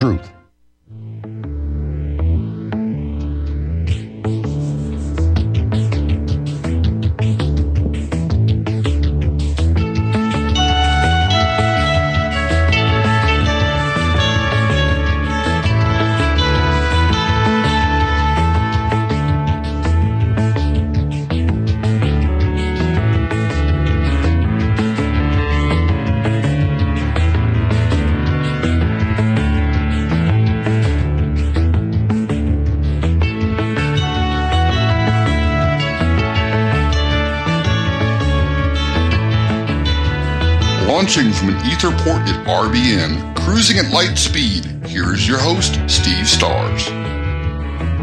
truth. Launching from an ether port at RBN, cruising at light speed, here's your host, Steve Stars.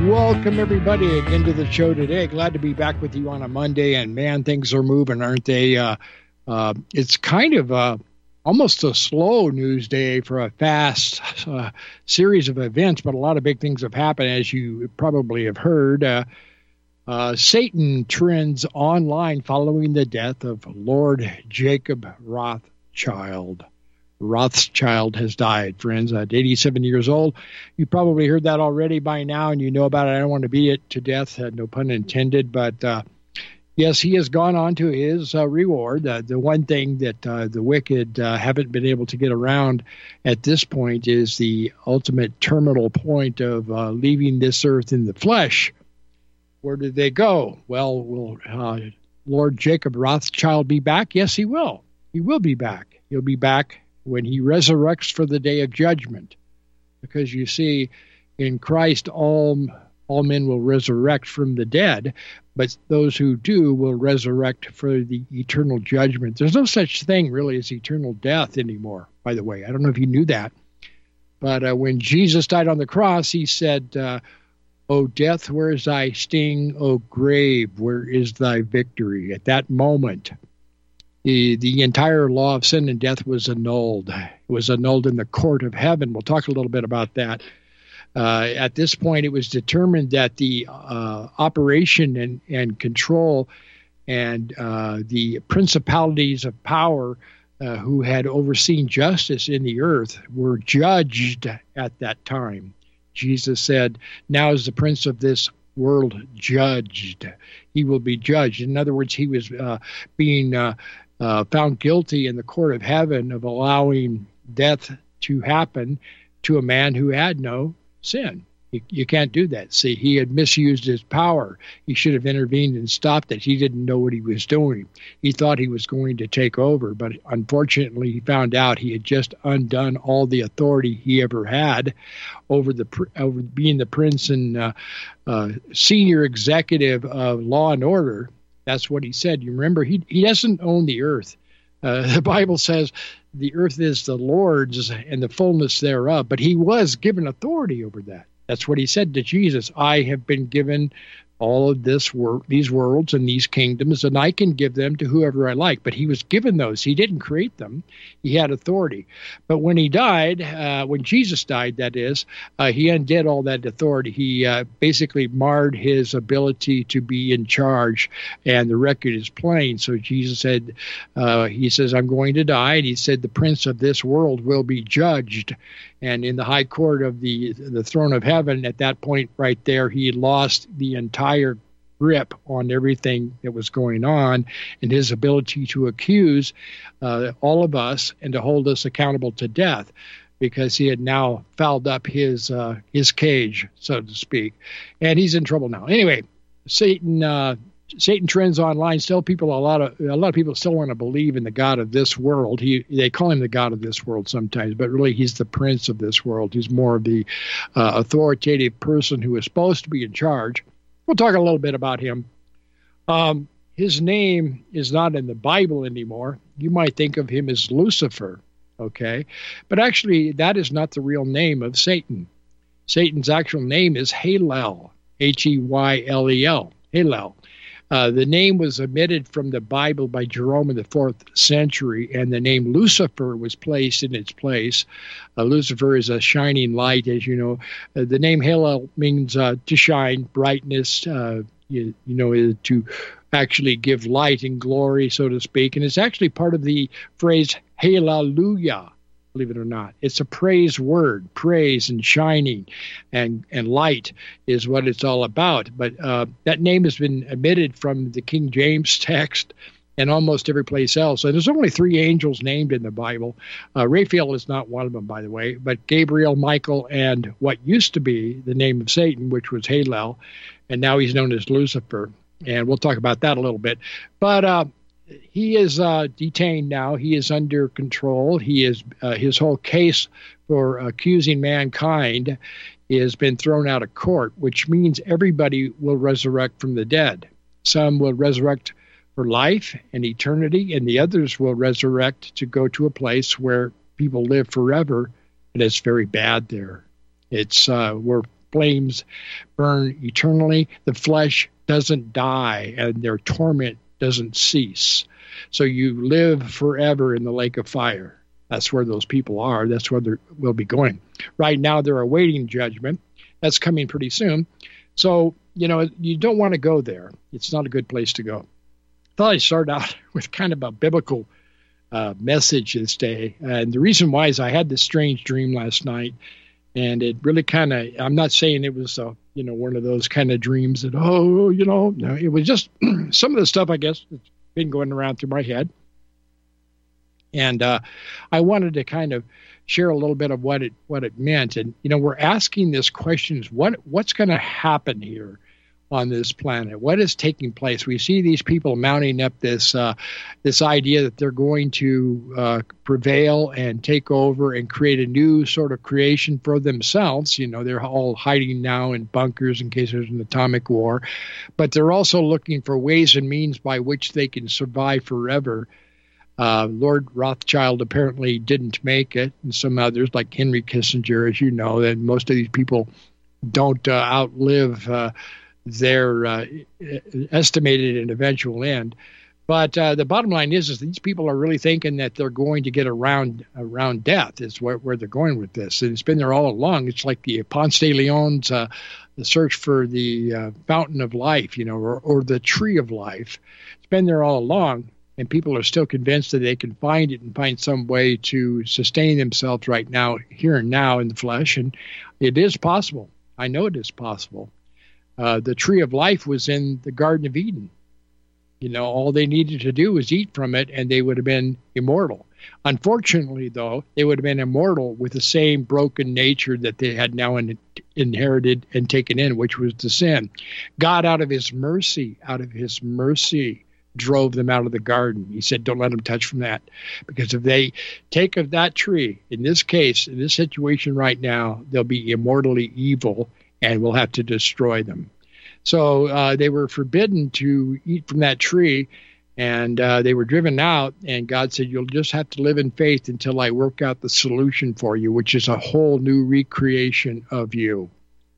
Welcome, everybody, again to the show today. Glad to be back with you on a Monday. And man, things are moving, aren't they? Uh, uh, it's kind of uh, almost a slow news day for a fast uh, series of events, but a lot of big things have happened, as you probably have heard. Uh, uh, Satan trends online following the death of Lord Jacob Roth child. Rothschild has died, friends, at 87 years old. You probably heard that already by now, and you know about it. I don't want to beat it to death, uh, no pun intended, but uh, yes, he has gone on to his uh, reward. Uh, the one thing that uh, the wicked uh, haven't been able to get around at this point is the ultimate terminal point of leaving this earth in the flesh. Where did they go? Well, will Lord Jacob Rothschild be back? Yes, he will. He will be back. He'll be back when he resurrects for the day of judgment. Because you see, in Christ, all, all men will resurrect from the dead, but those who do will resurrect for the eternal judgment. There's no such thing really as eternal death anymore, by the way. I don't know if you knew that. But uh, when Jesus died on the cross, he said, uh, O death, where is thy sting? O grave, where is thy victory? At that moment, the, the entire law of sin and death was annulled. It was annulled in the court of heaven. We'll talk a little bit about that. Uh, at this point, it was determined that the uh, operation and, and control and uh, the principalities of power uh, who had overseen justice in the earth were judged at that time. Jesus said, Now is the prince of this world judged. He will be judged. In other words, he was uh, being uh, found guilty in the court of heaven of allowing death to happen to a man who had no sin. You, you, can't do that. See, he had misused his power. He should have intervened and stopped it. He didn't know what he was doing. He thought he was going to take over, but unfortunately, he found out he had just undone all the authority he ever had over the over being the prince and uh, uh, senior executive of law and order that's what he said. You remember, he, he doesn't own the earth. Uh, the Bible says the earth is the Lord's and the fullness thereof, but he was given authority over that. That's what he said to Jesus. I have been given all of this world, these worlds and these kingdoms, and I can give them to whoever I like. But he was given those; he didn't create them. He had authority. But when he died, uh, when Jesus died, that is, uh, he undid all that authority. He uh, basically marred his ability to be in charge, and the record is plain. So Jesus said, uh, "He says I'm going to die," and he said, "The prince of this world will be judged." And in the high court of the the throne of heaven at that point right there he lost the entire grip on everything that was going on and his ability to accuse uh, all of us and to hold us accountable to death because he had now fouled up his uh, his cage so to speak. And he's in trouble now. Anyway satan uh, Satan trends online. Still, people a lot of a lot of people still want to believe in the God of this world. He they call him the God of this world sometimes, but really he's the prince of this world. He's more of the uh, authoritative person who is supposed to be in charge. We'll talk a little bit about him. Um, his name is not in the Bible anymore. You might think of him as Lucifer, okay, but actually that is not the real name of Satan. Satan's actual name is Halel, H E Y L E L, Halel. Uh, the name was omitted from the Bible by Jerome in the fourth century, and the name Lucifer was placed in its place. Uh, Lucifer is a shining light, as you know. Uh, the name Halo means uh, to shine, brightness, uh, you, you, know, to actually give light and glory, so to speak. And it's actually part of the phrase Hallelujah. Believe it or not. It's a praise word. Praise and shining and, and light is what it's all about. But uh, that name has been omitted from the King James text and almost every place else. And there's only three angels named in the Bible. Uh, Raphael is not one of them, by the way, but Gabriel, Michael, and what used to be the name of Satan, which was Halel, and now he's known as Lucifer. And we'll talk about that a little bit. But uh, he is uh, detained now. He is under control. He is uh, his whole case for accusing mankind has been thrown out of court, which means everybody will resurrect from the dead. Some will resurrect for life and eternity, and the others will resurrect to go to a place where people live forever, and it's very bad there. It's uh, where flames burn eternally. The flesh doesn't die, and their torment doesn't cease. So you live forever in the lake of fire. That's where those people are. That's where they will be going. Right now, they're awaiting judgment. That's coming pretty soon. So, you know, you don't want to go there. It's not a good place to go I thought I'd start out with kind of a biblical uh, message this day. And the reason why is I had this strange dream last night, and it really kind of, I'm not saying it was, a, you know, one of those kind of dreams that, oh, you know, no, it was just some of the stuff, I guess, that's been going around through my head. And uh, I wanted to kind of share a little bit of what it what it meant. And you know, we're asking this question: is what what's going to happen here? On this planet? What is taking place? We see these people mounting up this uh, this idea that they're going to uh, prevail and take over and create a new sort of creation for themselves. You know, they're all hiding now in bunkers in case there's an atomic war, but they're also looking for ways and means by which they can survive forever. Uh, Lord Rothschild apparently didn't make it, and some others, like Henry Kissinger, as you know, that most of these people don't uh, outlive uh, their uh, estimated and eventual end. But uh, the bottom line is, is these people are really thinking that they're going to get around around death. Is where, where they're going with this. And it's been there all along. It's like the Ponce de Leon's uh, the search for the uh, fountain of life, you know, or, or the tree of life. It's been there all along, and people are still convinced that they can find it and find some way to sustain themselves right now, here and now in the flesh. And it is possible. I know it is possible. Uh, the tree of life was in the Garden of Eden. You know, all they needed to do was eat from it and they would have been immortal. Unfortunately, though, they would have been immortal with the same broken nature that they had now in, inherited and taken in, which was the sin. God, out of his mercy, out of his mercy, drove them out of the garden. He said, Don't let them touch from that. Because if they take of that tree, in this case, in this situation right now, they'll be immortally evil and we'll have to destroy them. So uh, they were forbidden to eat from that tree, and uh, they were driven out. And God said, You'll just have to live in faith until I work out the solution for you, which is a whole new recreation of you.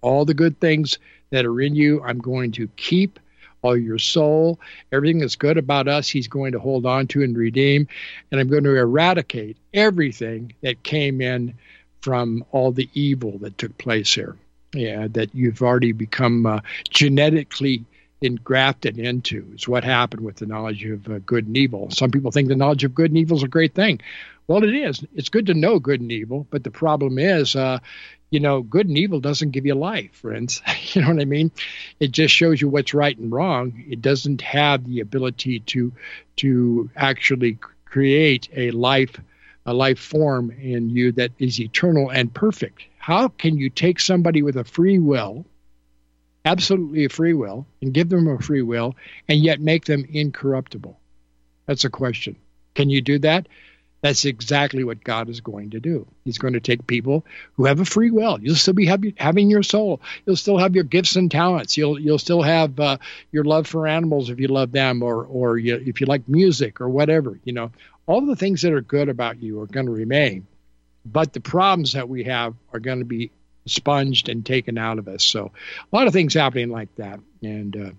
All the good things that are in you, I'm going to keep. All your soul, everything that's good about us, He's going to hold on to and redeem. And I'm going to eradicate everything that came in from all the evil that took place here yeah, that you've already become uh, genetically engrafted into is what happened with the knowledge of uh, good and evil. Some people think the knowledge of good and evil is a great thing. Well, it is. It's good to know good and evil, but the problem is, uh, you know, good and evil doesn't give you life, friends. you know what I mean? It just shows you what's right and wrong. It doesn't have the ability to to actually create a life a life form in you that is eternal and perfect. How can you take somebody with a free will, absolutely a free will, and give them a free will, and yet make them incorruptible? That's a question. Can you do that? That's exactly what God is going to do. He's going to take people who have a free will. You'll still be having your soul. You'll still have your gifts and talents. You'll you'll still have uh, your love for animals if you love them, or or you, if you like music or whatever. You know, all the things that are good about you are going to remain, but the problems that we have are going to be sponged and taken out of us. So a lot of things happening like that, and uh,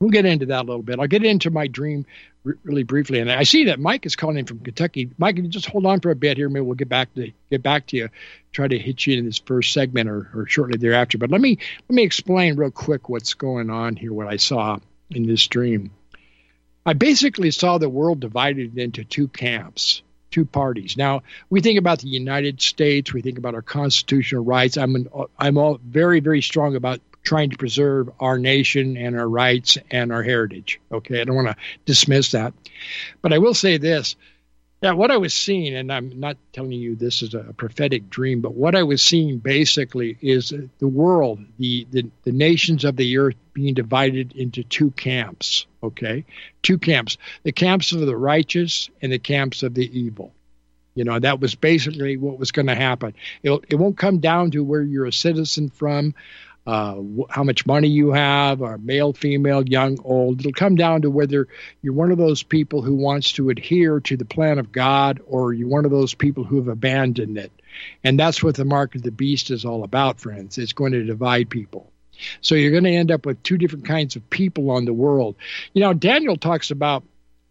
we'll get into that a little bit. I'll get into my dream really briefly, and I see that Mike is calling in from Kentucky. Mike, can you just hold on for a bit here? Maybe we'll get back to get back to you. Try to hit you in this first segment or, or shortly thereafter. But let me let me explain real quick what's going on here. What I saw in this dream. I basically saw the world divided into two camps, two parties. Now, we think about the United States, we think about our constitutional rights. I'm an, I'm all very very strong about trying to preserve our nation and our rights and our heritage. Okay, I don't want to dismiss that, but I will say this: that what I was seeing, and I'm not telling you this is a prophetic dream, but what I was seeing basically is the world, the the, the nations of the earth being divided into two camps. Okay, two camps: the camps of the righteous and the camps of the evil. You know, that was basically what was going to happen. It, it won't come down to where you're a citizen from, uh, how much money you have, or male, female, young, old. It'll come down to whether you're one of those people who wants to adhere to the plan of God or you're one of those people who have abandoned it. And that's what the mark of the beast is all about, friends. It's going to divide people. So you're going to end up with two different kinds of people on the world. You know, Daniel talks about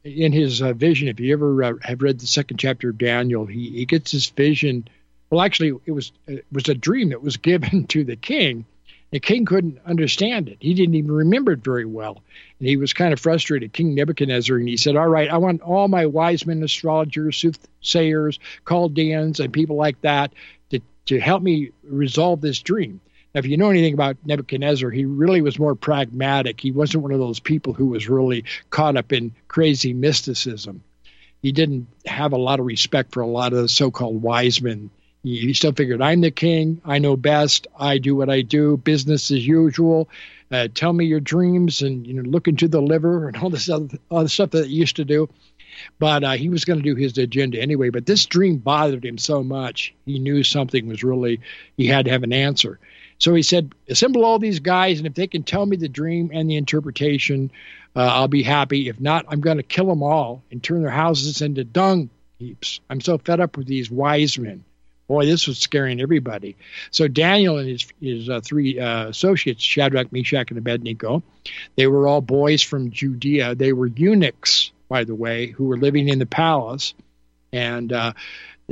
in his uh, vision. If you ever uh, have read the second chapter of Daniel, he, he gets his vision. Well, actually, it was it was a dream that was given to the king, the king couldn't understand it. He didn't even remember it very well. And he was kind of frustrated, King Nebuchadnezzar, and he said, All right, I want all my wise men, astrologers, soothsayers, Chaldeans, and people like that to, to help me resolve this dream. If you know anything about Nebuchadnezzar, he really was more pragmatic. He wasn't one of those people who was really caught up in crazy mysticism. He didn't have a lot of respect for a lot of the so called wise men he still figured, I'm the king. I know best. I do what I do. Business as usual. Uh, tell me your dreams and you know look into the liver and all this other stuff that he used to do. But uh, he was going to do his agenda anyway. But this dream bothered him so much, he knew something was really he had to have an answer. So he said, assemble all these guys, and if they can tell me the dream and the interpretation, uh, I'll be happy. If not, I'm going to kill them all and turn their houses into dung heaps. I'm so fed up with these wise men. Boy, this was scaring everybody. So Daniel and his his uh, three uh, associates, Shadrach, Meshach, and Abednego, they were all boys from Judea. They were eunuchs, by the way, who were living in the palace. And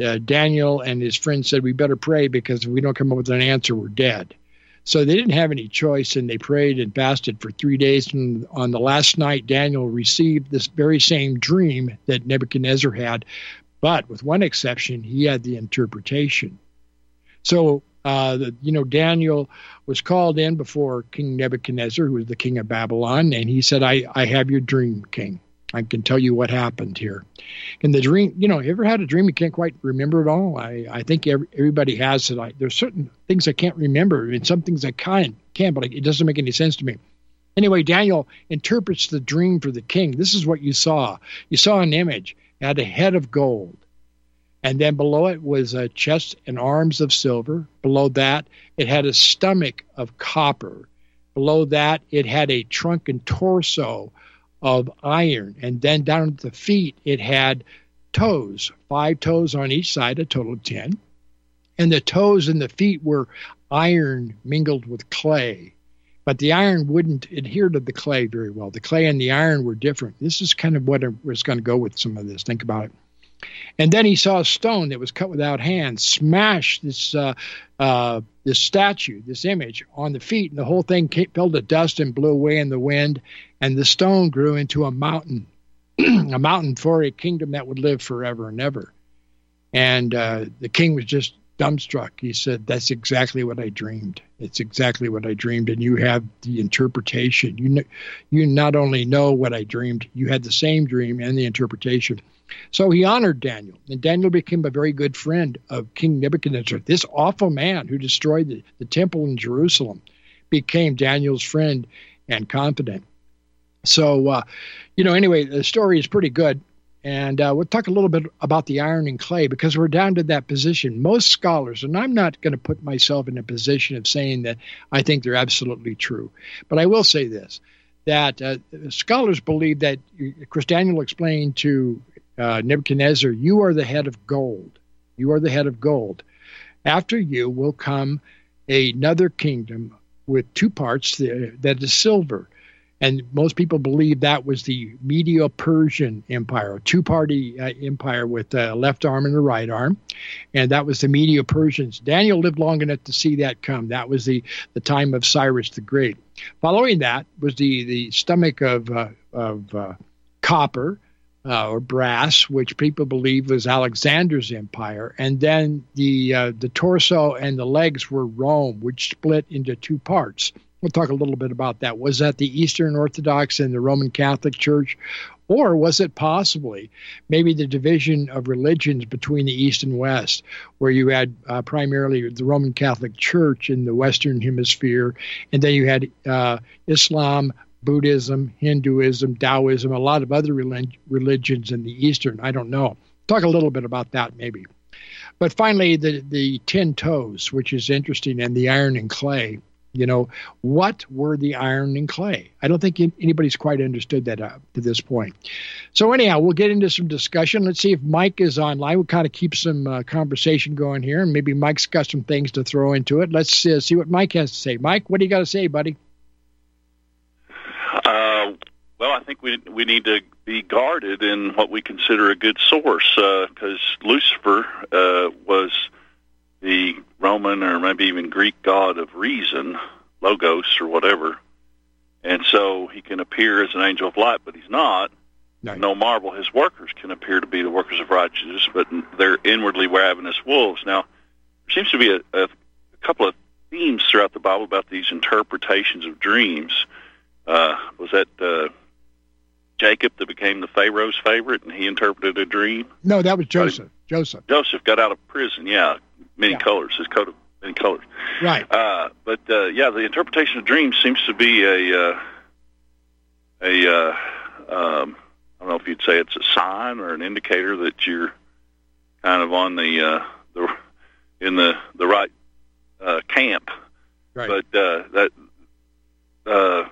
uh, Daniel and his friends said, "We better pray because if we don't come up with an answer, we're dead." So they didn't have any choice, and they prayed and fasted for three days. And on the last night, Daniel received this very same dream that Nebuchadnezzar had, but with one exception, he had the interpretation. So, uh, the, you know, Daniel was called in before King Nebuchadnezzar, who was the king of Babylon, and he said, I, I have your dream, king. I can tell you what happened here. And the dream, you know, you ever had a dream you can't quite remember it all? I, I think every, everybody has it. I, there's certain things I can't remember, and some things I can, can, but it doesn't make any sense to me. Anyway, Daniel interprets the dream for the king. This is what you saw. You saw an image had a head of gold. And then below it was a chest and arms of silver. Below that, it had a stomach of copper. Below that, it had a trunk and torso of iron. And then down at the feet, it had toes, five toes on each side, a total of 10. And the toes and the feet were iron mingled with clay but the iron wouldn't adhere to the clay very well. The clay and the iron were different. This is kind of what I was going to go with some of this. Think about it. And then he saw a stone that was cut without hands smash this uh, uh, this statue, this image, on the feet, and the whole thing fell to dust and blew away in the wind. And the stone grew into a mountain, a mountain for a kingdom that would live forever and ever. And uh, the king was just dumbstruck. He said, That's exactly what I dreamed. It's exactly what I dreamed. And you have the interpretation. You, know, you not only know what I dreamed, you had the same dream and the interpretation. So he honored Daniel, and Daniel became a very good friend of King Nebuchadnezzar. This awful man who destroyed the, the temple in Jerusalem became Daniel's friend and confidant. So, uh, you know, anyway, the story is pretty good. And uh, we'll talk a little bit about the iron and clay because we're down to that position. Most scholars, and I'm not going to put myself in a position of saying that I think they're absolutely true, but I will say this that uh, scholars believe that Chris Daniel explained to uh, Nebuchadnezzar, You are the head of gold. You are the head of gold. After you will come another kingdom with two parts that is silver and most people believe that was the Medo Persian Empire, a two party uh, empire with a left arm and a right arm. And that was the Medo Persians. Daniel lived long enough to see that come. That was the, the time of Cyrus the Great. Following that was the, the stomach of, uh, of uh, copper. Uh, or brass, which people believe was Alexander's empire, and then the uh, the torso and the legs were Rome, which split into two parts. We'll talk a little bit about that. Was that the Eastern Orthodox and the Roman Catholic Church, or was it possibly maybe the division of religions between the East and West, where you had uh, primarily the Roman Catholic Church in the Western Hemisphere, and then you had uh, Islam, Buddhism, Hinduism, Taoism, a lot of other religions in the Eastern. I don't know. Talk a little bit about that maybe. But finally, the, the 10 toes, which is interesting, and the iron and clay. You know, what were the iron and clay? I don't think anybody's quite understood that up to this point. So, anyhow, we'll get into some discussion. Let's see if Mike is online. We'll kind of keep some uh, conversation going here, and maybe Mike's got some things to throw into it. Let's uh, see what Mike has to say. Mike, what do you got to say, buddy? Well, I think we we need to be guarded in what we consider a good source because uh, Lucifer uh, was the Roman or maybe even Greek god of reason, logos or whatever, and so he can appear as an angel of light, but he's not. No. no marvel his workers can appear to be the workers of righteousness, but they're inwardly ravenous wolves. Now, there seems to be a, a, a couple of themes throughout the Bible about these interpretations of dreams. Uh, was that uh, Jacob that became the Pharaoh's favorite, and he interpreted a dream? No, that was Joseph. Joseph. Joseph got out of prison. Yeah, many yeah. colors. His coat of many colors. Right. Uh, but uh, yeah, the interpretation of dreams seems to be a uh, a uh, um, I don't know if you'd say it's a sign or an indicator that you're kind of on the uh, the in the the right uh, camp. Right. But uh, that uh,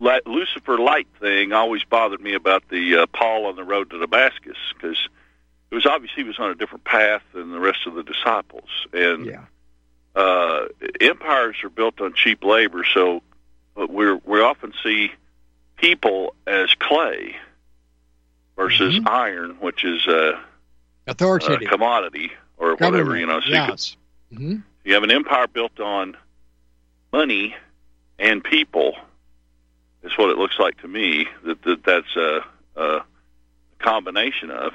Lucifer light thing always bothered me about the uh, Paul on the road to Damascus because it was obvious he was on a different path than the rest of the disciples, and yeah. uh, empires are built on cheap labor, so we we often see people as clay versus mm-hmm. iron, which is a, authoritative a commodity or Government. whatever you know. So yes. you, mm-hmm. you have an empire built on money and people is what it looks like to me that, that that's a, a combination of,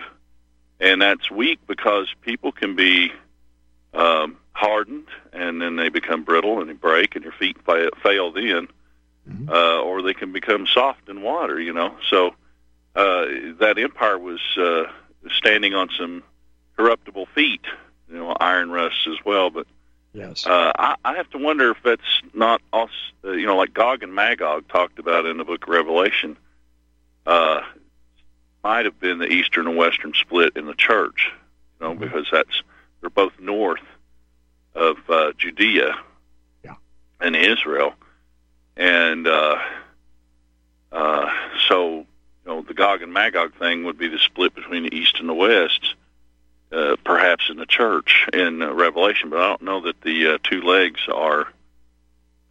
and that's weak because people can be um, hardened and then they become brittle and they break and your feet fail, fail then, mm-hmm. uh, or they can become soft in water. You know, so uh, that empire was uh, standing on some corruptible feet, you know, iron rust as well, but Yes. Uh, I, I have to wonder if that's not us, uh, you know, like Gog and Magog talked about in the book of Revelation. Uh, might have been the eastern and western split in the church, you know, mm-hmm. because that's they're both north of uh, Judea yeah. and Israel, and uh, uh, so you know the Gog and Magog thing would be the split between the east and the west uh, perhaps in the church in uh, Revelation, but I don't know that the uh, two legs are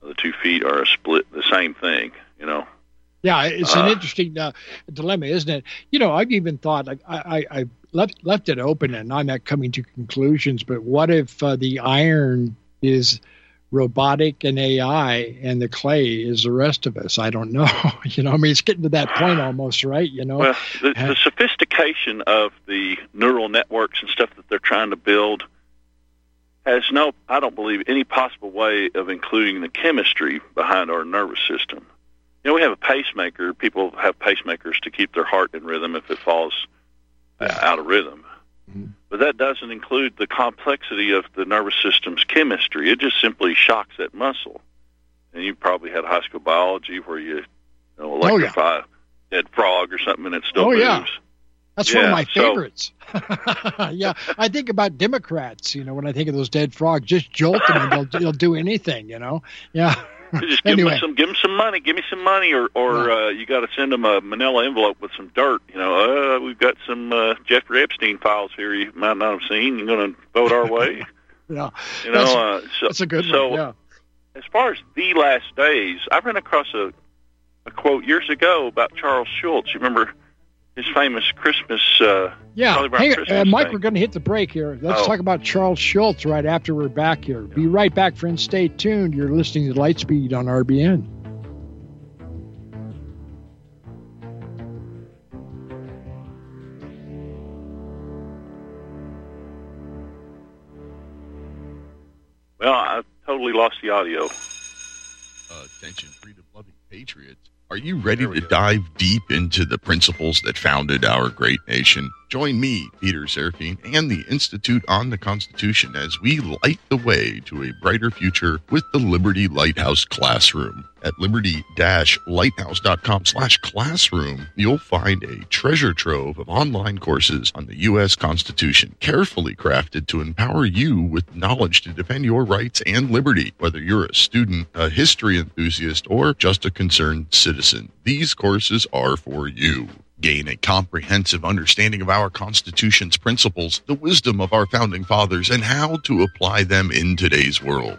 the two feet are a split the same thing. You know. Yeah, it's an uh, interesting uh, dilemma, isn't it? You know, I've even thought like I, I, I left left it open, and I'm not coming to conclusions. But what if uh, the iron is robotic and AI, and the clay is the rest of us. I don't know. you know, I mean, it's getting to that point almost, right? You know, well, the, the sophistication of the neural networks and stuff that they're trying to build has no, I don't believe, any possible way of including the chemistry behind our nervous system. You know, we have a pacemaker. People have pacemakers to keep their heart in rhythm if it falls out of rhythm. Mm-hmm. But that doesn't include the complexity of the nervous system's chemistry. It just simply shocks that muscle. And you probably had high school biology where you, you know, electrify oh, yeah. a dead frog or something and it still oh, moves. Yeah. That's yeah, one of my favorites. So, yeah, I think about Democrats. You know, when I think of those dead frogs, just jolt them and they'll, they'll do anything. You know, yeah. just give anyway. them some, give him some money, give me some money, or or yeah. uh, you got to send him a Manila envelope with some dirt. You know, uh, we've got some uh, Jeffrey Epstein files here you might not have seen. You're going to vote our way. yeah, you know, that's, uh, so, that's a good so, one. Yeah. As far as the last days, I ran across a a quote years ago about Charles Schulz. You remember his famous Christmas. Uh, yeah, hey, uh, Mike, we're going to hit the break here. Let's oh. talk about Charles Schulz right after we're back here. Yeah. Be right back, friends. Stay tuned. You're listening to Lightspeed on RBN. Well, I totally lost the audio. Attention, freedom loving patriots are you ready to go. dive deep into the principles that founded our great nation? Join me, Peter Serafine, and the Institute on the Constitution as we light the way to a brighter future with the Liberty Lighthouse Classroom. At liberty-lighthouse.com slash classroom, you'll find a treasure trove of online courses on the U.S. Constitution, carefully crafted to empower you with knowledge to defend your rights and liberty, whether you're a student, a history enthusiast, or just a concerned citizen. These courses are for you gain a comprehensive understanding of our Constitution's principles, the wisdom of our founding fathers, and how to apply them in today's world.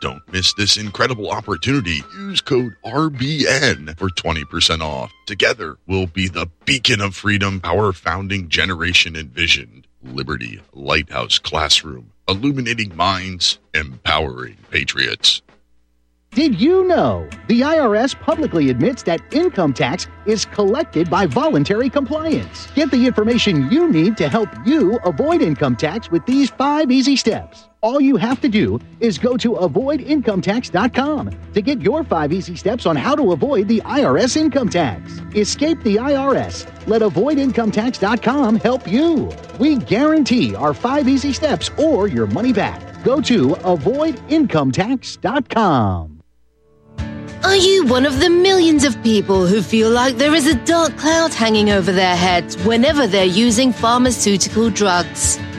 Don't miss this incredible opportunity. Use code RBN for 20% off. Together, we'll be the beacon of freedom our founding generation envisioned. Liberty Lighthouse Classroom, illuminating minds, empowering patriots. Did you know the IRS publicly admits that income tax is collected by voluntary compliance? Get the information you need to help you avoid income tax with these five easy steps. All you have to do is go to avoidincometax.com to get your five easy steps on how to avoid the IRS income tax. Escape the IRS. Let avoidincometax.com help you. We guarantee our five easy steps or your money back. Go to avoidincometax.com. Are you one of the millions of people who feel like there is a dark cloud hanging over their heads whenever they're using pharmaceutical drugs?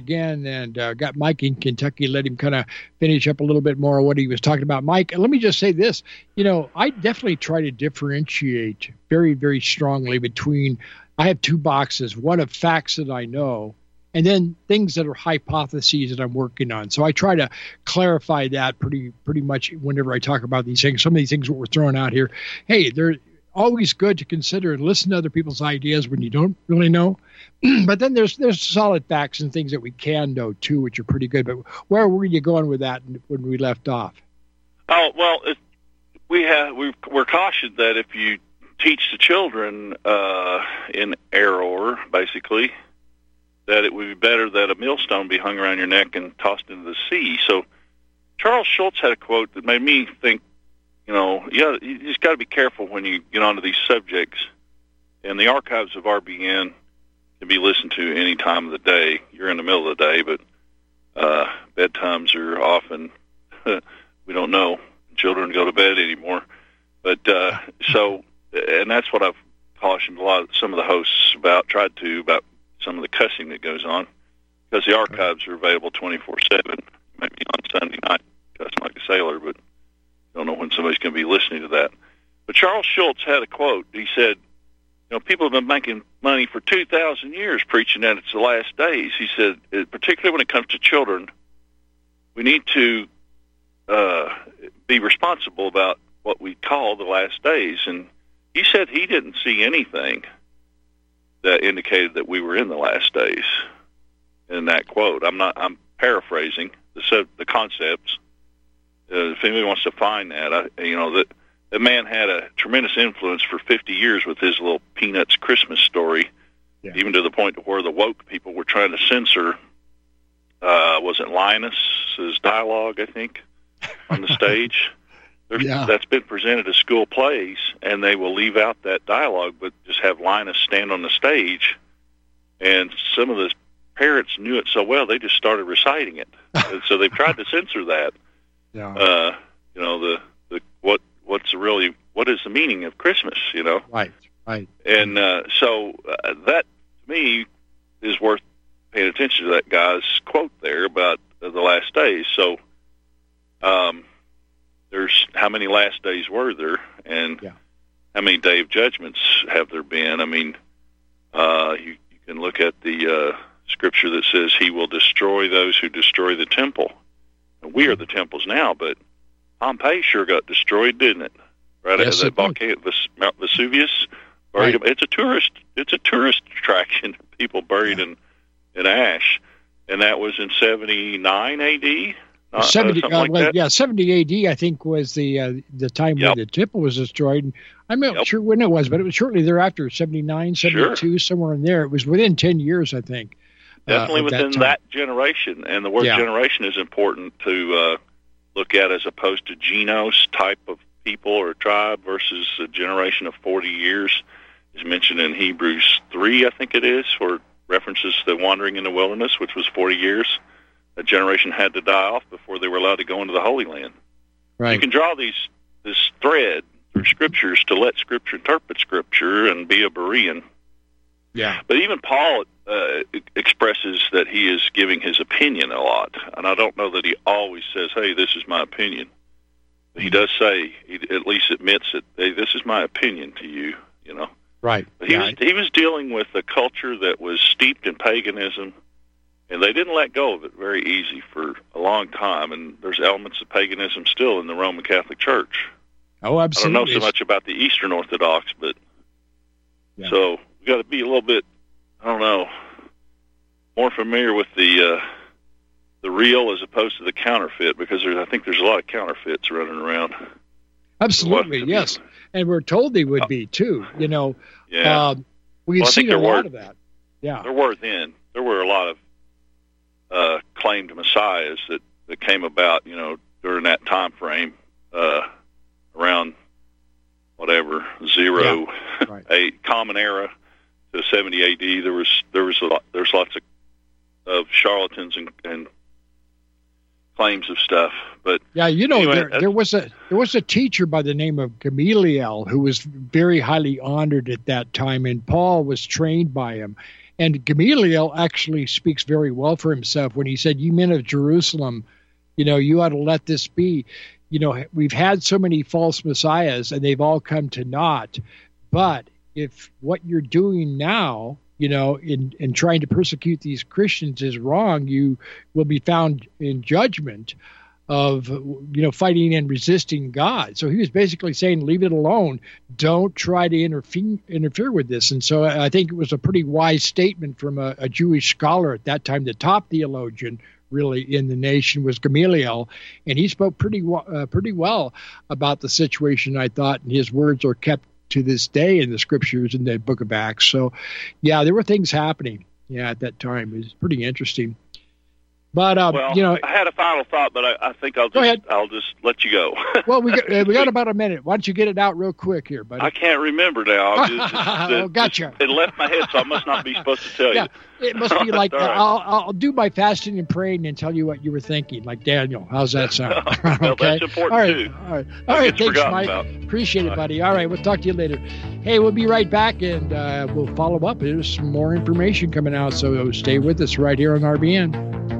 Again and uh, got Mike in Kentucky, let him kind of finish up a little bit more of what he was talking about. Mike, let me just say this. You know, I definitely try to differentiate very, very strongly between, I have two boxes, one of facts that I know, and then things that are hypotheses that I'm working on. So I try to clarify that pretty pretty much whenever I talk about these things. Some of these things that we're throwing out here, hey, they're always good to consider and listen to other people's ideas when you don't really know. but then there's there's solid facts and things that we can know too, which are pretty good. But where were you going with that when we left off? Oh well, it, we have we we're cautioned that if you teach the children uh, in error, basically, that it would be better that a millstone be hung around your neck and tossed into the sea. So Charles Schultz had a quote that made me think, you know, yeah, you just got to be careful when you get onto these subjects. And the archives of RBN can be listened to any time of the day. You're in the middle of the day, but uh, bedtimes are often we don't know. Children go to bed anymore, but uh, so and that's what I've cautioned a lot of some of the hosts about. Tried to about some of the cussing that goes on because the archives are available 24 seven. Maybe on Sunday night, cussing like a sailor, but don't know when somebody's going to be listening to that. But Charles Schulz had a quote. He said, you know, people have been making money for 2,000 years preaching that it's the last days. He said, particularly when it comes to children, we need to uh, be responsible about what we call the last days. And he said he didn't see anything that indicated that we were in the last days. In that quote, I'm not. I'm paraphrasing the the concepts. Uh, if anybody wants to find that, I, you know that that man had a tremendous influence for 50 years with his little Peanuts Christmas story, yeah. even to the point to where the woke people were trying to censor. Uh, was it Linus's dialogue? I think on the stage. yeah. That's been presented as school plays, and they will leave out that dialogue, but just have Linus stand on the stage. And some of the parents knew it so well, they just started reciting it. and so they've tried to censor that. Yeah. Uh, you know the the what what's really what is the meaning of Christmas? You know. Right. Right. And uh, so uh, that to me is worth paying attention to that guy's quote there about uh, the last days. So, um, there's how many last days were there, and yeah. how many day of judgments have there been? I mean, uh, you, you can look at the uh, scripture that says he will destroy those who destroy the temple. We are the temples now, but Pompeii sure got destroyed, didn't it? Right yes, that volcano, Mount Vesuvius. Buried right. It's a tourist. It's a tourist attraction. People buried yeah. in in ash, and that was in seventy nine A.D. Uh, 70, uh, like yeah, 70 AD, I think, was the uh, the time yep. when the temple was destroyed. I'm not yep. sure when it was, but it was shortly thereafter, 79, 72, sure. somewhere in there. It was within 10 years, I think. Uh, Definitely within that, that, generation. And the word yeah. generation is important to uh, look at as opposed to genos type of people or tribe versus a generation of 40 years is mentioned in Hebrews 3, I think it is, where references the wandering in the wilderness, which was 40 years a generation had to die off before they were allowed to go into the Holy Land. Right. You can draw these this thread through scriptures to let Scripture interpret Scripture and be a Berean. Yeah. But even Paul uh, expresses that he is giving his opinion a lot, and I don't know that he always says, "Hey, this is my opinion." He does say, he at least admits it. Hey, this is my opinion to you. You know. Right. But he right. was he was dealing with a culture that was steeped in paganism and they didn't let go of it very easy for a long time. And there's elements of paganism still in the Roman Catholic Church. Oh, absolutely. I don't know so much about the Eastern Orthodox, but yeah. so we got to be a little bit, I don't know, more familiar with the uh, the real as opposed to the counterfeit because there's, I think there's a lot of counterfeits running around. Absolutely, yes, and we're told they would be too. You know, yeah, um, we've well, seen a lot were, of that. Yeah, there were then. There were a lot of uh, claimed messiahs that, that came about, you know, during that time frame, uh, around whatever zero yeah, right. eight common era to 70 AD. There was there was a lot, there's lots of of charlatans and, and claims of stuff. But yeah, you know, anyway, there, uh, there was a there was a teacher by the name of Gamaliel who was very highly honored at that time, and Paul was trained by him. And Gamaliel actually speaks very well for himself when he said, You men of Jerusalem, you know, you ought to let this be. You know, we've had so many false messiahs and they've all come to naught. But if what you're doing now, you know, in, in trying to persecute these Christians is wrong, you will be found in judgment of you know fighting and resisting God. So he was basically saying, leave it alone. Don't try to interfere interfere with this. And so I think it was a pretty wise statement from a, a Jewish scholar at that time, the top theologian really in the nation was Gamaliel, and he spoke pretty uh, pretty well about the situation. I thought, and his words are kept to this day in the scriptures in the Book of Acts. So, yeah, there were things happening. Yeah, at that time it was pretty interesting. But um, well, you know, I had a final thought, but I, I think I'll just I'll just let you go. well, we got, we got about a minute. Why don't you get it out real quick here, buddy? I can't remember now. Just, oh, gotcha. It, left my head, so I must not be supposed to tell yeah, you. It must be like right. I'll I'll do my fasting and praying and tell you what you were thinking, like Daniel. How's that sound? well, okay. That's important all right. too. All right. All right. Thanks, Mike. About. Appreciate it, buddy. All right. We'll talk to you later. Hey, we'll be right back and uh, we'll follow up. There's some more information coming out, so stay with us right here on RBN.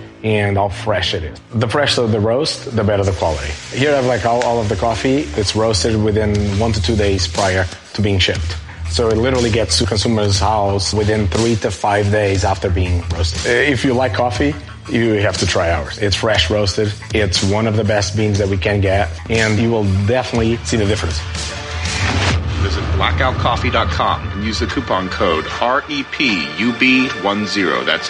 and how fresh it is. The fresher the roast, the better the quality. Here I have like all, all of the coffee. It's roasted within one to two days prior to being shipped. So it literally gets to consumers' house within three to five days after being roasted. Uh, if you like coffee, you have to try ours. It's fresh roasted. It's one of the best beans that we can get, and you will definitely see the difference. Visit blackoutcoffee.com and use the coupon code REPUB10. That's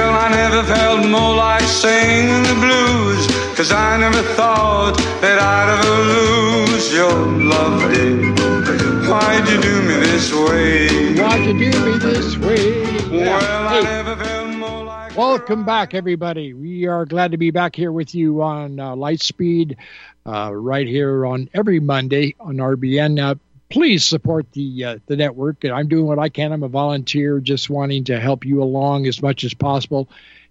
Cause I never felt more like singing in the blues, 'cause I never thought that I'd ever lose your love, dear. Why'd you do me this way? Why'd you do me this way? Well, Hey. Welcome back, everybody. We are glad to be back here with you on uh, Lightspeed, uh, right here on every Monday on RBN. Uh, please support the uh, the network. I'm doing what I can. I'm a volunteer, just wanting to help you along as much as possible.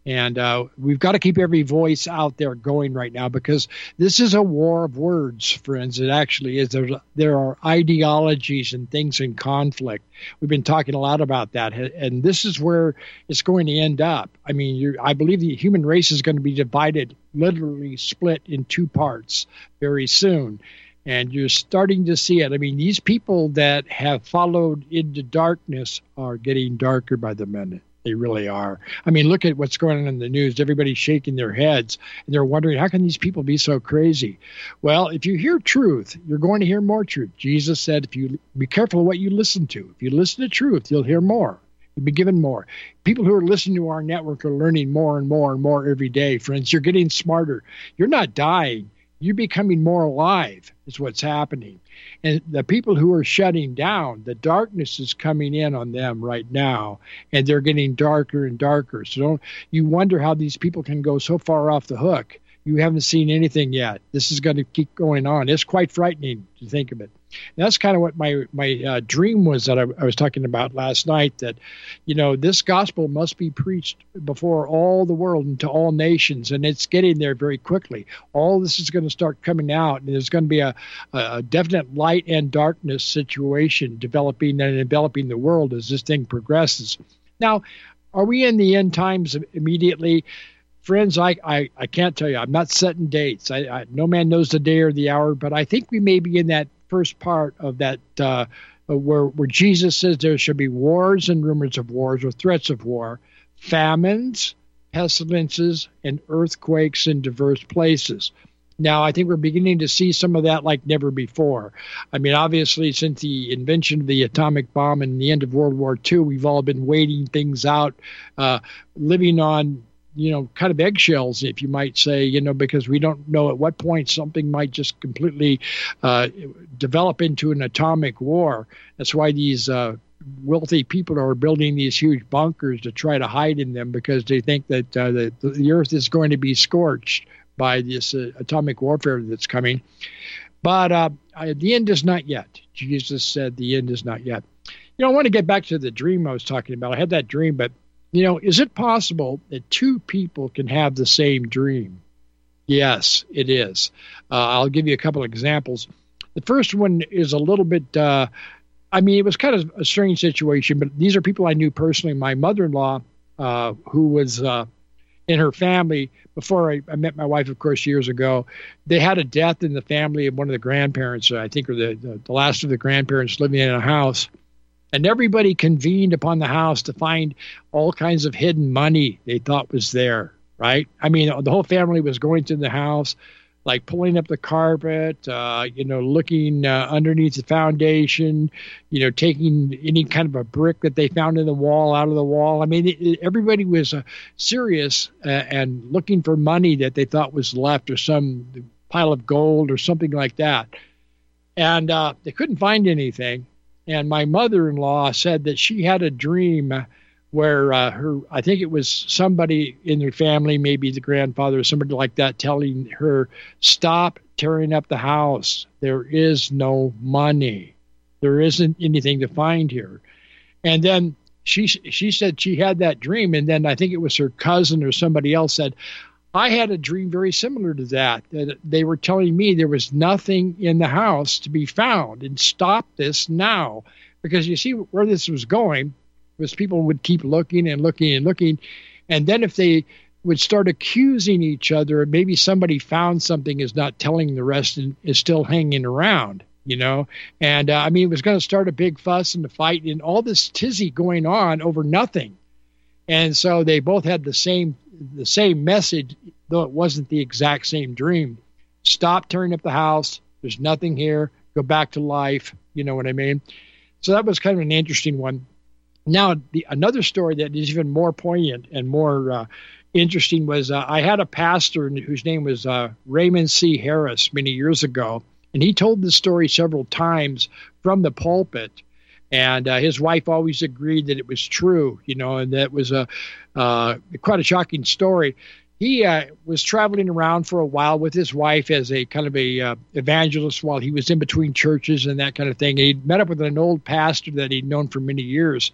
And uh, we've got to keep every voice out there going right now because this is a war of words, friends. It actually is. There's, there are ideologies and things in conflict. We've been talking a lot about that, and this is where it's going to end up. I mean, I believe the human race is going to be divided, literally split in two parts very soon. And you're starting to see it. I mean, these people that have followed into darkness are getting darker by the minute. They really are. I mean, look at what's going on in the news. Everybody's shaking their heads and they're wondering, how can these people be so crazy? Well, if you hear truth, you're going to hear more truth. Jesus said, if you be careful what you listen to, if you listen to truth, you'll hear more. You'll be given more. People who are listening to our network are learning more and more and more every day. Friends, you're getting smarter. You're not dying. You're becoming more alive, is what's happening. And the people who are shutting down, the darkness is coming in on them right now, and they're getting darker and darker. So you wonder how these people can go so far off the hook. You haven't seen anything yet. This is going to keep going on. It's quite frightening to think of it. And that's kind of what my my uh, dream was that I, I, was talking about last night. That, you know, this gospel must be preached before all the world and to all nations, and it's getting there very quickly. All this is going to start coming out, and there's going to be a, a definite light and darkness situation developing and enveloping the world as this thing progresses. Now, are we in the end times immediately? Friends, I, I, I can't tell you. I'm not setting dates. I, I, no man knows the day or the hour, but I think we may be in that first part of that uh, where where Jesus says there should be wars and rumors of wars or threats of war, famines, pestilences, and earthquakes in diverse places. Now, I think we're beginning to see some of that like never before. I mean, obviously, since the invention of the atomic bomb and the end of World War II, we've all been waiting things out, uh, living on you know, kind of eggshells, if you might say, you know, because we don't know at what point something might just completely uh, develop into an atomic war. That's why these uh, wealthy people are building these huge bunkers to try to hide in them because they think that uh, the, the earth is going to be scorched by this uh, atomic warfare that's coming. But uh, the end is not yet. Jesus said the end is not yet. You know, I want to get back to the dream I was talking about. I had that dream, but you know, is it possible that two people can have the same dream? Yes, it is. Uh, I'll give you a couple of examples. The first one is a little bit, uh, I mean, it was kind of a strange situation, but these are people I knew personally. My mother in law, uh, who was uh, in her family before I, I, met my wife, of course, years ago, they had a death in the family of one of the grandparents, I think, or the, the, the last of the grandparents living in a house. And everybody convened upon the house to find all kinds of hidden money they thought was there, right? I mean, the whole family was going to the house, like pulling up the carpet, uh, you know, looking uh, underneath the foundation, you know, taking any kind of a brick that they found in the wall out of the wall. I mean, it, everybody was uh, serious uh, and looking for money that they thought was left or some pile of gold or something like that. And uh, they couldn't find anything. And my mother in law said that she had a dream where uh, her, I think it was somebody in her family, maybe the grandfather or somebody like that, telling her, Stop tearing up the house. There is no money. There isn't anything to find here. And then she she said she had that dream, and then I think it was her cousin or somebody else said, I had a dream very similar to that. That they were telling me there was nothing in the house to be found, and stop this now, because you see where this was going was people would keep looking and looking and looking, and then if they would start accusing each other, maybe somebody found something is not telling the rest and is still hanging around, you know. And uh, I mean, it was going to start a big fuss and a fight and all this tizzy going on over nothing. And so they both had the same the same message, though it wasn't the exact same dream. Stop tearing up the house. There's nothing here. Go back to life. You know what I mean? So that was kind of an interesting one. Now, the, another story that is even more poignant and more uh, interesting was uh, I had a pastor whose name was uh, Raymond C. Harris many years ago, and he told this story several times from the pulpit and uh, his wife always agreed that it was true, you know, and that was a uh, quite a shocking story. He uh, was traveling around for a while with his wife as a kind of a uh, evangelist while he was in between churches and that kind of thing. He met up with an old pastor that he'd known for many years,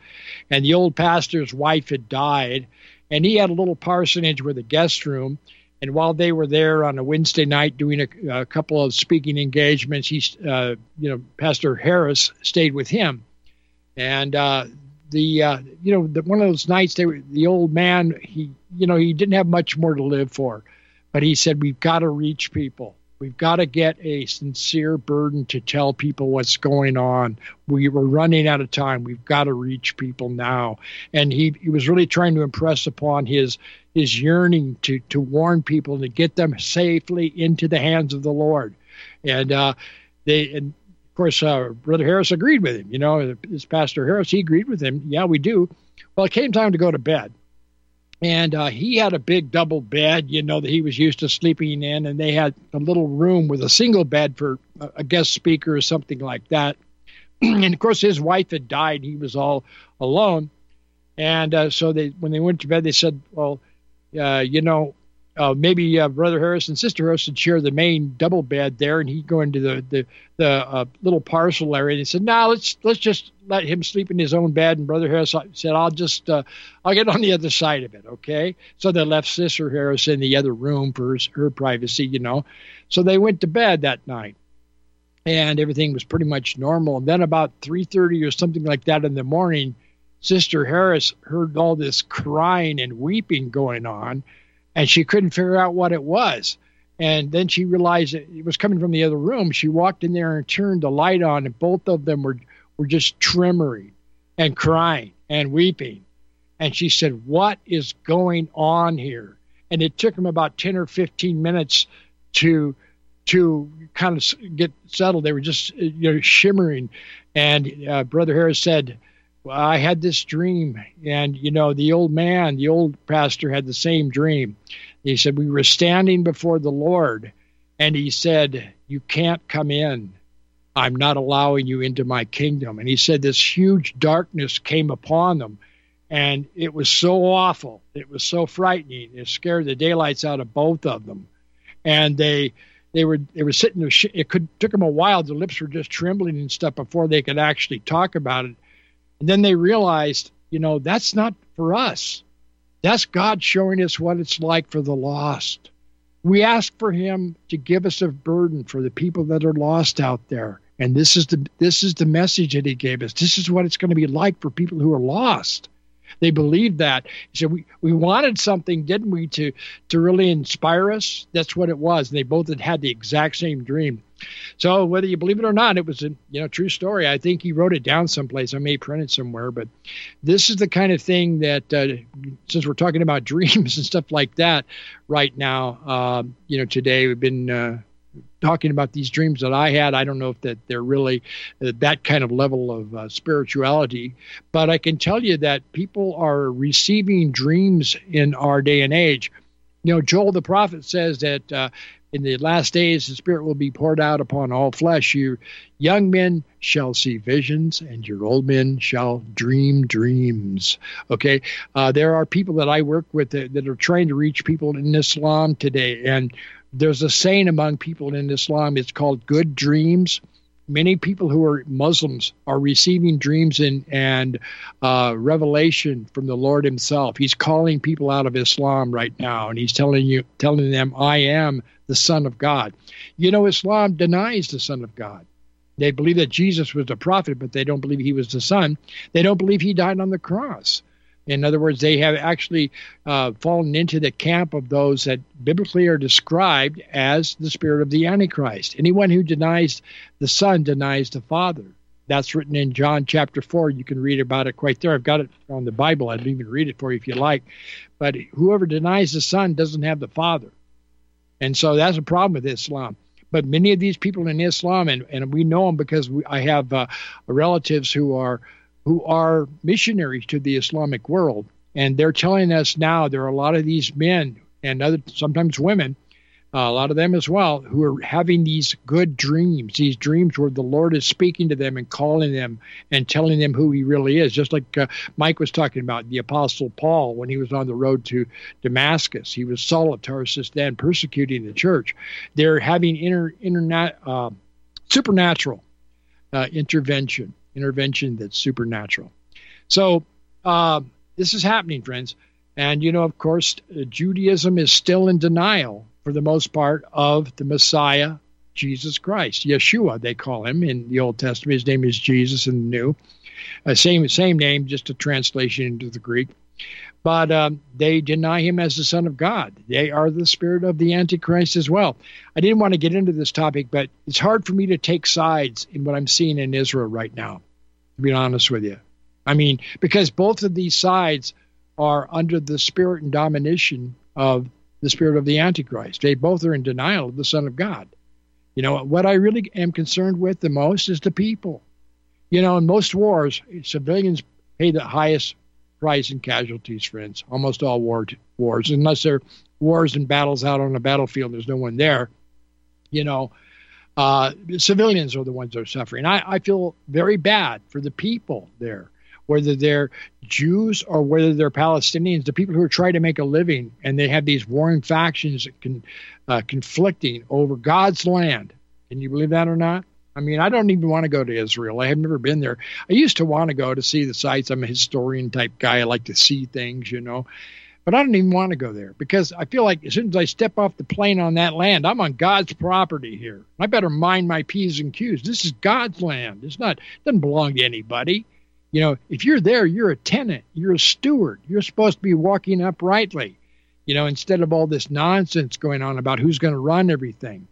and the old pastor's wife had died, and he had a little parsonage with a guest room. And while they were there on a Wednesday night doing a, a couple of speaking engagements, he, uh, you know, Pastor Harris stayed with him and uh, the uh, you know the, one of those nights they the old man he you know he didn't have much more to live for, but he said we've got to reach people. We've got to get a sincere burden to tell people what's going on. We were running out of time. We've got to reach people now. And he, he was really trying to impress upon his his yearning to to warn people to get them safely into the hands of the Lord. And uh, they and of course, uh, Brother Harris agreed with him. You know, his Pastor Harris, he agreed with him. Yeah, we do. Well, it came time to go to bed. And uh, he had a big double bed, you know, that he was used to sleeping in. And they had a little room with a single bed for a guest speaker or something like that. and of course, his wife had died. He was all alone. And uh, so they, when they went to bed, they said, well, uh, you know, uh, maybe uh, Brother Harris and Sister Harris would share the main double bed there, and he'd go into the the, the uh, little parcel area. And he said, "No, nah, let's let's just let him sleep in his own bed." And Brother Harris said, "I'll just uh, I'll get on the other side of it, okay?" So they left Sister Harris in the other room for her, her privacy, you know. So they went to bed that night, and everything was pretty much normal. And then about three thirty or something like that in the morning, Sister Harris heard all this crying and weeping going on and she couldn't figure out what it was. And then she realized it was coming from the other room. She walked in there and turned the light on, and both of them were were just tremoring and crying and weeping. And she said, "What is going on here?" And it took them about ten or fifteen minutes to to kind of get settled. They were just you know shimmering. And uh, Brother Harris said, I had this dream, and you know, the old man, the old pastor, had the same dream. He said, We were standing before the Lord, and he said, You can't come in. I'm not allowing you into my kingdom. And he said, This huge darkness came upon them, and it was so awful. It was so frightening. It scared the daylights out of both of them. And they, they were they were sitting. It could took them a while. The lips were just trembling and stuff before they could actually talk about it. And then they realized, you know, that's not for us. That's God showing us what it's like for the lost. We ask for him to give us a burden for the people that are lost out there. And this is the this is the message that he gave us. This is what it's going to be like for people who are lost. They believed that. Said, we, we wanted something, didn't we, to, to really inspire us? That's what it was. And they both had had the exact same dream. So whether you believe it or not, it was a you know true story. I think he wrote it down someplace. I may print it somewhere, but this is the kind of thing that uh, since we're talking about dreams and stuff like that right now, uh, you know, today we've been uh, talking about these dreams that I had. I don't know if that they're really uh, that kind of level of uh, spirituality, but I can tell you that people are receiving dreams in our day and age. You know, Joel the prophet says that uh, in the last days the Spirit will be poured out upon all flesh. Your young men shall see visions, and your old men shall dream dreams. Okay, uh, there are people that I work with that, that are trying to reach people in Islam today, and there's a saying among people in Islam. It's called good dreams. Many people who are Muslims are receiving dreams and and uh, revelation from the Lord Himself. He's calling people out of Islam right now, and He's telling you, telling them, "I am the Son of God." You know, Islam denies the Son of God. They believe that Jesus was the prophet, but they don't believe he was the Son. They don't believe he died on the cross. In other words, they have actually uh, fallen into the camp of those that biblically are described as the spirit of the Antichrist. Anyone who denies the Son denies the Father. That's written in John chapter 4. You can read about it quite there. I've got it on the Bible. I'd even read it for you if you like. But whoever denies the Son doesn't have the Father. And so that's a problem with Islam. But many of these people in Islam, and, and we know them because we, I have uh, relatives who are who are missionaries to the Islamic world. And they're telling us now there are a lot of these men and other sometimes women, uh, a lot of them as well, who are having these good dreams, these dreams where the Lord is speaking to them and calling them and telling them who He really is. Just like uh, Mike was talking about the Apostle Paul when he was on the road to Damascus. He was Saul of Tarsus then persecuting the church. They're having inter, internet, uh, supernatural uh, intervention intervention that's supernatural. So uh, this is happening, friends. And, you know, of course, uh, Judaism is still in denial for the most part of the Messiah, Jesus Christ. Yeshua, they call him in the Old Testament. His name is Jesus in the New. Uh, same, same name, just a translation into the Greek. But um, they deny him as the Son of God. They are the spirit of the Antichrist as well. I didn't want to get into this topic, but it's hard for me to take sides in what I'm seeing in Israel right now to be honest with you. I mean, because both of these sides are under the spirit and domination of the spirit of the Antichrist. They both are in denial of the Son of God. You know, what I really am concerned with the most is the people. You know, in most wars, civilians pay the highest price in casualties, friends. Almost all war wars, unless they're wars and battles out on a battlefield, there's no one there. You know, uh, civilians are the ones that are suffering. I, I feel very bad for the people there. whether they're Jews or whether they're Palestinians, the people who are trying to make a living, and they have these warring factions con, uh, conflicting over God's land. Can you believe that or not? I mean, I don't even want to go to Israel. I have never been there. I used to want to go to see the sites. I'm a historian type guy. I like to see things, you know. But I don't even want to go there because I feel like as soon as I step off the plane on that land, I'm on God's property here. I better mind my P's and Q's. This is God's land. It's not it doesn't belong to anybody. You know, if you're there, you're a tenant, you're a steward. You're supposed to be walking uprightly. You know, instead of all this nonsense going on about who's going to run everything.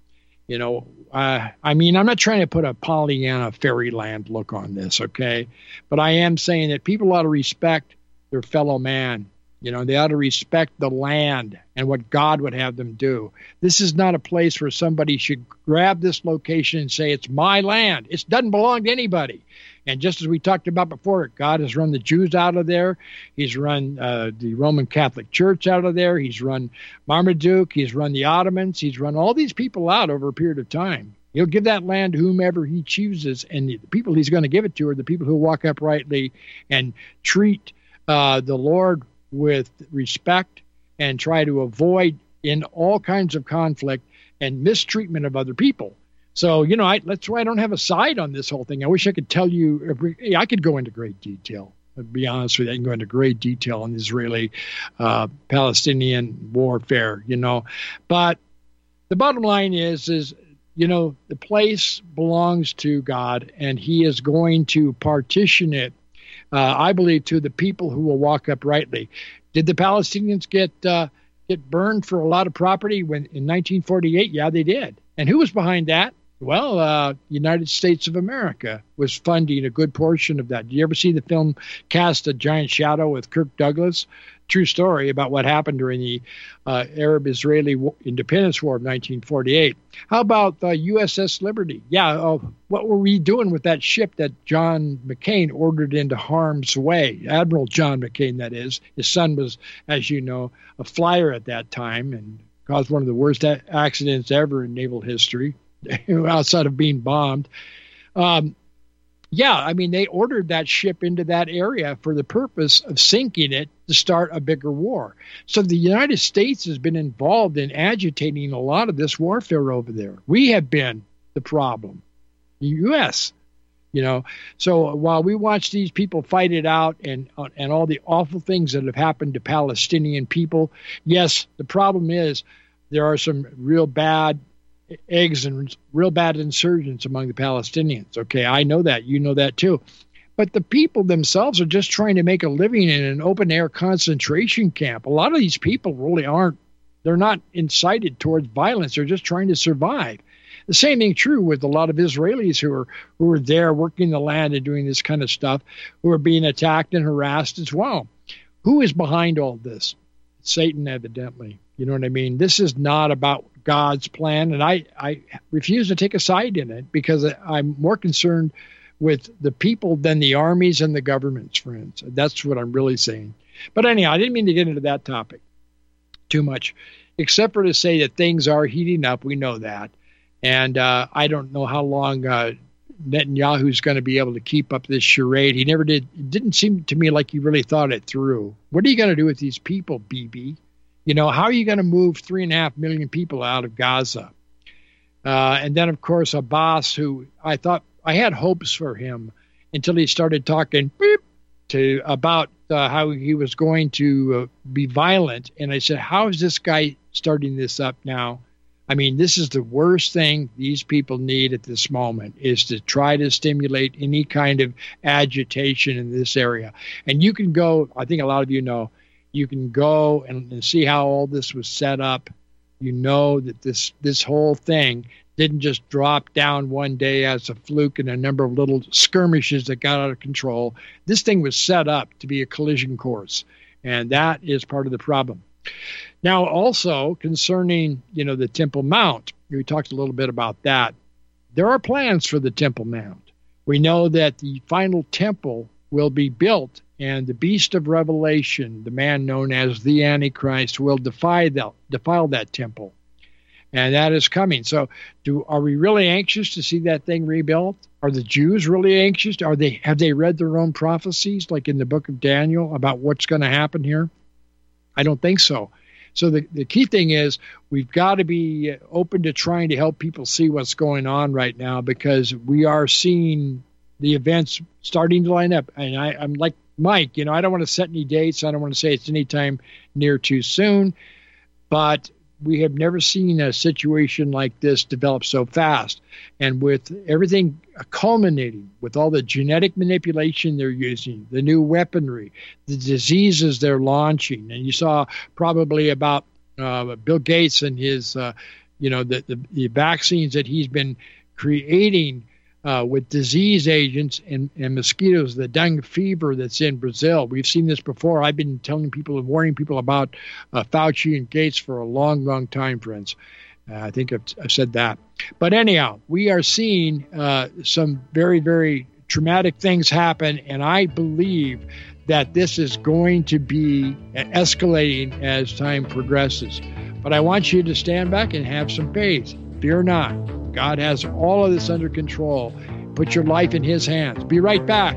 You know, uh, I mean, I'm not trying to put a Pollyanna fairyland look on this, okay? But I am saying that people ought to respect their fellow man you know, they ought to respect the land and what God would have them do. This is not a place where somebody should grab this location and say, it's my land. It doesn't belong to anybody. And just as we talked about before, God has run the Jews out of there. He's run uh, the Roman Catholic Church out of there. He's run Marmaduke. He's run the Ottomans. He's run all these people out over a period of time. He'll give that land to whomever he chooses, and the people he's going to give it to are the people who walk uprightly and treat uh, the Lord with respect and try to avoid in all kinds of conflict and mistreatment of other people. So, you know, I, that's why I don't have a side on this whole thing. I wish I could tell you, I could go into great detail. To be honest with you, I can go into great detail on the Israeli uh, Palestinian warfare, you know. But the bottom line is, is you know, the place belongs to God, and He is going to partition it uh, I believe, to the people who will walk uprightly. Did the Palestinians get uh, get burned for a lot of property when in 1948? Yeah, they did. And who was behind that? Well, uh, United States of America was funding a good portion of that. Did you ever see the film Cast a Giant Shadow with Kirk Douglas? true story about what happened during the uh, Arab Israeli Independence War of 1948. How about the USS Liberty? Yeah, uh, what were we doing with that ship that John McCain ordered into harm's way? Admiral John McCain, that is. His son was, as you know, a flyer at that time and caused one of the worst accidents ever in naval history, outside of being bombed. Um, yeah, I mean, they ordered that ship into that area for the purpose of sinking it to start a bigger war. So the United States has been involved in agitating a lot of this warfare over there. We have been the problem, the U.S. You know, so while we watch these people fight it out and and all the awful things that have happened to Palestinian people, yes, the problem is there are some real bad eggs and real bad insurgents among the Palestinians. Okay, I know that. You know that too. But the people themselves are just trying to make a living in an open air concentration camp. A lot of these people really aren't, they're not incited towards violence. They're just trying to survive. The same thing true with a lot of Israelis who are who are there working the land and doing this kind of stuff, who are being attacked and harassed as well. Who is behind all this? Satan, evidently. You know what I mean? This is not about God's plan, and I, I refuse to take a side in it because I'm more concerned with the people than the armies and the governments, friends. That's what I'm really saying. But anyhow, I didn't mean to get into that topic too much, except for to say that things are heating up. We know that. And uh, I don't know how long uh, Netanyahu's going to be able to keep up this charade. He never did. It didn't seem to me like he really thought it through. What are you going to do with these people, Bibi? You know, how are you going to move three and a half million people out of Gaza? Uh, and then, of course, Abbas, who I thought I had hopes for him until he started talking beep, to about uh, how he was going to uh, be violent. And I said, How is this guy starting this up now? I mean, this is the worst thing these people need at this moment is to try to stimulate any kind of agitation in this area. And you can go, I think a lot of you know, you can go and, and see how all this was set up. You know that this this whole thing didn't just drop down one day as a fluke and a number of little skirmishes that got out of control. This thing was set up to be a collision course, and that is part of the problem. Now, also concerning you know the Temple Mount, we talked a little bit about that. There are plans for the Temple Mount. We know that the final temple will be built and the beast of revelation, the man known as the Antichrist, will defy defile that temple. and that is coming. So, do are we really anxious to see that thing rebuilt? Are the Jews really anxious? Are they have they read their own prophecies, like in the book of Daniel, about what's going to happen here? I don't think so. So the, the key thing is we've got to be open to trying to help people see what's going on right now because we are seeing the events starting to line up. And I, I'm like Mike, you know, I don't want to set any dates. I don't want to say it's anytime near too soon, but we have never seen a situation like this develop so fast. And with everything culminating, with all the genetic manipulation they're using, the new weaponry, the diseases they're launching, and you saw probably about uh, Bill Gates and his, uh, you know, the, the, the vaccines that he's been creating uh, with disease agents and, and mosquitoes, the dengue fever that's in Brazil. We've seen this before. I've been telling people and warning people about uh, Fauci and Gates for a long, long time, friends. Uh, I think I've, I've, said that. But anyhow, we are seeing uh, some very, very traumatic things happen, and I believe that this is going to be escalating as time progresses. But I want you to stand back and have some faith. Fear not. God has all of this under control. Put your life in His hands. Be right back.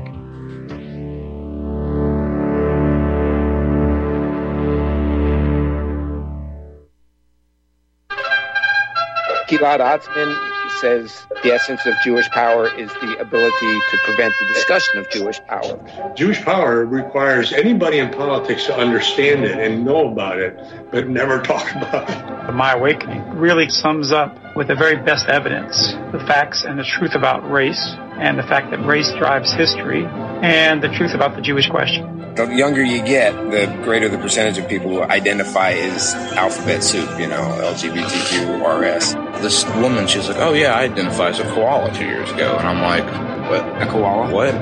Gilad Atzmon says the essence of Jewish power is the ability to prevent the discussion of Jewish power. Jewish power requires anybody in politics to understand it and know about it, but never talk about it. My Awakening really sums up with the very best evidence the facts and the truth about race, and the fact that race drives history, and the truth about the Jewish question. The younger you get, the greater the percentage of people who identify as alphabet soup, you know, LGBTQ, RS. This woman, she's like, oh yeah, I identify as a koala two years ago. And I'm like, what? A koala? What?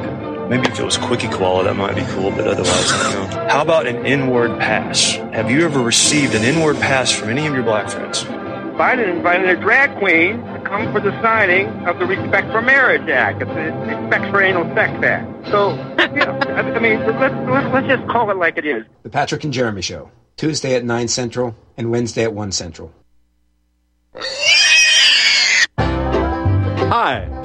Maybe if it was Quickie Koala, that might be cool, but otherwise, I don't know. How about an inward pass? Have you ever received an inward pass from any of your black friends? Biden invited a drag queen to come for the signing of the Respect for Marriage Act, the Respect for Anal Sex Act. So, you know, I mean, let's, let's, let's just call it like it is. The Patrick and Jeremy Show, Tuesday at 9 Central and Wednesday at 1 Central. Hi,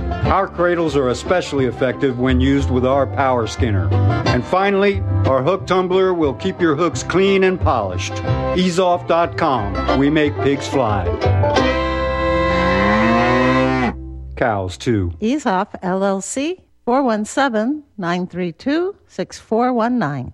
Our cradles are especially effective when used with our power skinner. And finally, our hook tumbler will keep your hooks clean and polished. Easeoff.com. We make pigs fly. Cows, too. EaseOff, LLC 417 932 6419.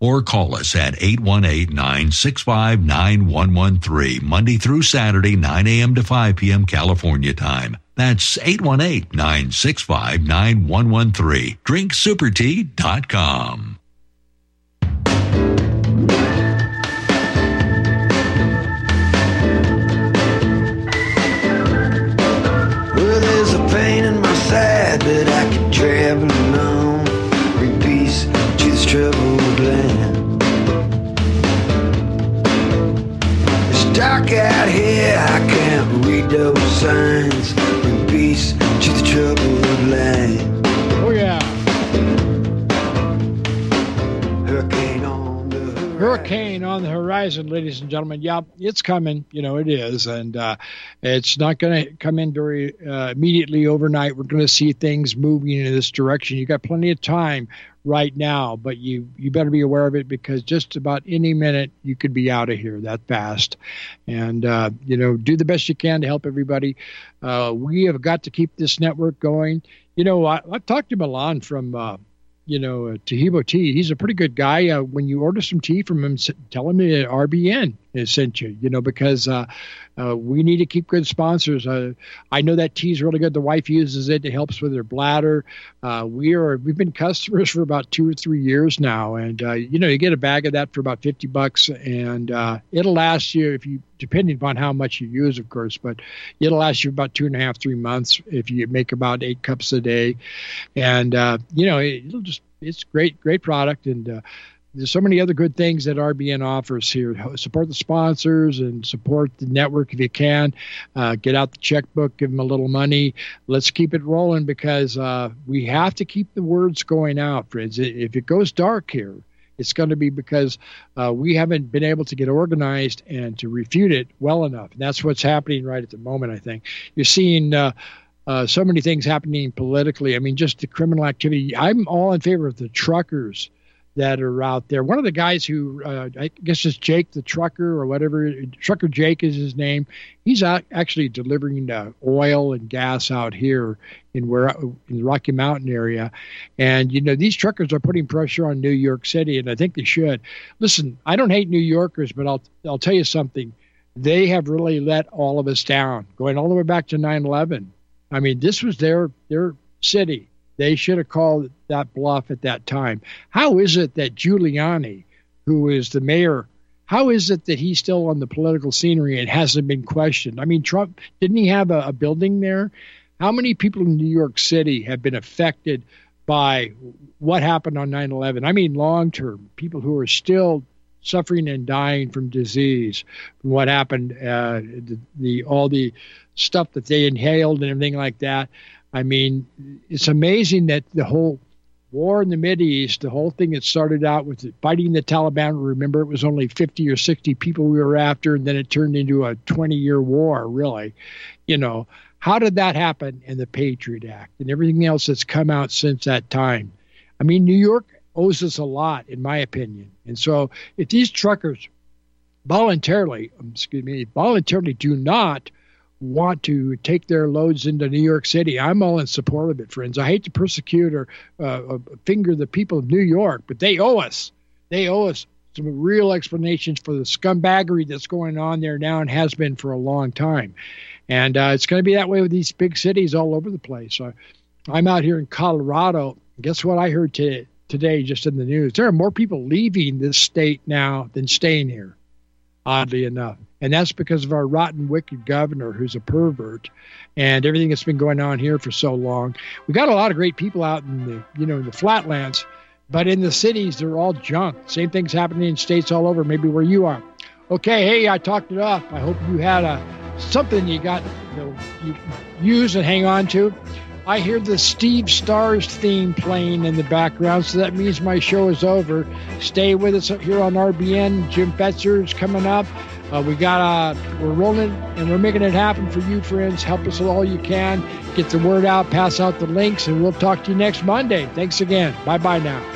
or call us at 818-965-9113 Monday through Saturday 9 a.m. to 5 p.m. California time. That's 818-965-9113 drinksupertea.com. Well, there's a pain in my side, but I could travel troubled land. It's dark out here, I can't read those signs. Bring peace to the troubled land. Oh, yeah. Hurricane on the Hurricane on the horizon, ladies and gentlemen. Yeah, it's coming. You know, it is. And uh, it's not going to come in very uh, immediately overnight. We're going to see things moving in this direction. You got plenty of time right now, but you you better be aware of it because just about any minute you could be out of here that fast. And uh, you know, do the best you can to help everybody. Uh, we have got to keep this network going. You know, I, have talked to Milan from uh, you know, uh, Taheebo Tea. He's a pretty good guy. Uh, when you order some tea from him, tell him RBN has sent you, you know, because uh, uh, we need to keep good sponsors. Uh, I know that tea is really good. The wife uses it. It helps with her bladder. Uh, we are, we've been customers for about two or three years now. And, uh, you know, you get a bag of that for about 50 bucks and uh, it'll last you if you, depending upon how much you use, of course, but it'll last you about two and a half, three months if you make about eight cups a day. And, you know, it'll just, it's great, great product. And, there's so many other good things that RBN offers here. Support the sponsors and support the network if you can. Uh, get out the checkbook, give them a little money. Let's keep it rolling because uh, we have to keep the words going out, friends. If it goes dark here, it's going to be because uh, we haven't been able to get organized and to refute it well enough. And that's what's happening right at the moment, I think. You're seeing. Uh, uh, so many things happening politically. I mean, just the criminal activity. I'm all in favor of the truckers that are out there. One of the guys who uh, I guess is Jake the trucker or whatever, trucker Jake is his name. He's out actually delivering uh, oil and gas out here in where in the Rocky Mountain area, and you know these truckers are putting pressure on New York City, and I think they should. Listen, I don't hate New Yorkers, but I'll I'll tell you something. They have really let all of us down, going all the way back to 9/11. I mean, this was their their city they should have called that bluff at that time. How is it that Giuliani, who is the mayor, how is it that he's still on the political scenery and hasn't been questioned? I mean, Trump, didn't he have a, a building there? How many people in New York City have been affected by what happened on 9 11? I mean, long term, people who are still suffering and dying from disease, from what happened, uh, the, the all the stuff that they inhaled and everything like that. I mean, it's amazing that the whole war in the Mid East, the whole thing that started out with fighting the Taliban. Remember, it was only 50 or 60 people we were after, and then it turned into a 20 year war, really. You know, how did that happen in the Patriot Act and everything else that's come out since that time? I mean, New York owes us a lot, in my opinion. And so if these truckers voluntarily, excuse me, voluntarily do not want to take their loads into New York City. I'm all in support of it, friends. I hate to persecute or uh, uh, finger the people of New York, but they owe us. They owe us some real explanations for the scumbaggery that's going on there now and has been for a long time. And uh, it's going to be that way with these big cities all over the place. Uh, I'm out here in Colorado. Guess what I heard today, today just in the news? There are more people leaving this state now than staying here, oddly enough. And that's because of our rotten, wicked governor who's a pervert and everything that's been going on here for so long. We got a lot of great people out in the, you know, in the flatlands, but in the cities, they're all junk. Same thing's happening in states all over, maybe where you are. Okay, hey, I talked it up. I hope you had a something you got you, know, you use and hang on to. I hear the Steve Stars theme playing in the background, so that means my show is over. Stay with us here on RBN. Jim Fetzer's coming up. Uh, we got uh, we're rolling and we're making it happen for you, friends. Help us all you can. Get the word out, pass out the links, and we'll talk to you next Monday. Thanks again. Bye bye now.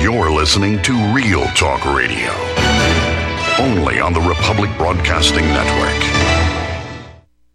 You're listening to Real Talk Radio, only on the Republic Broadcasting Network.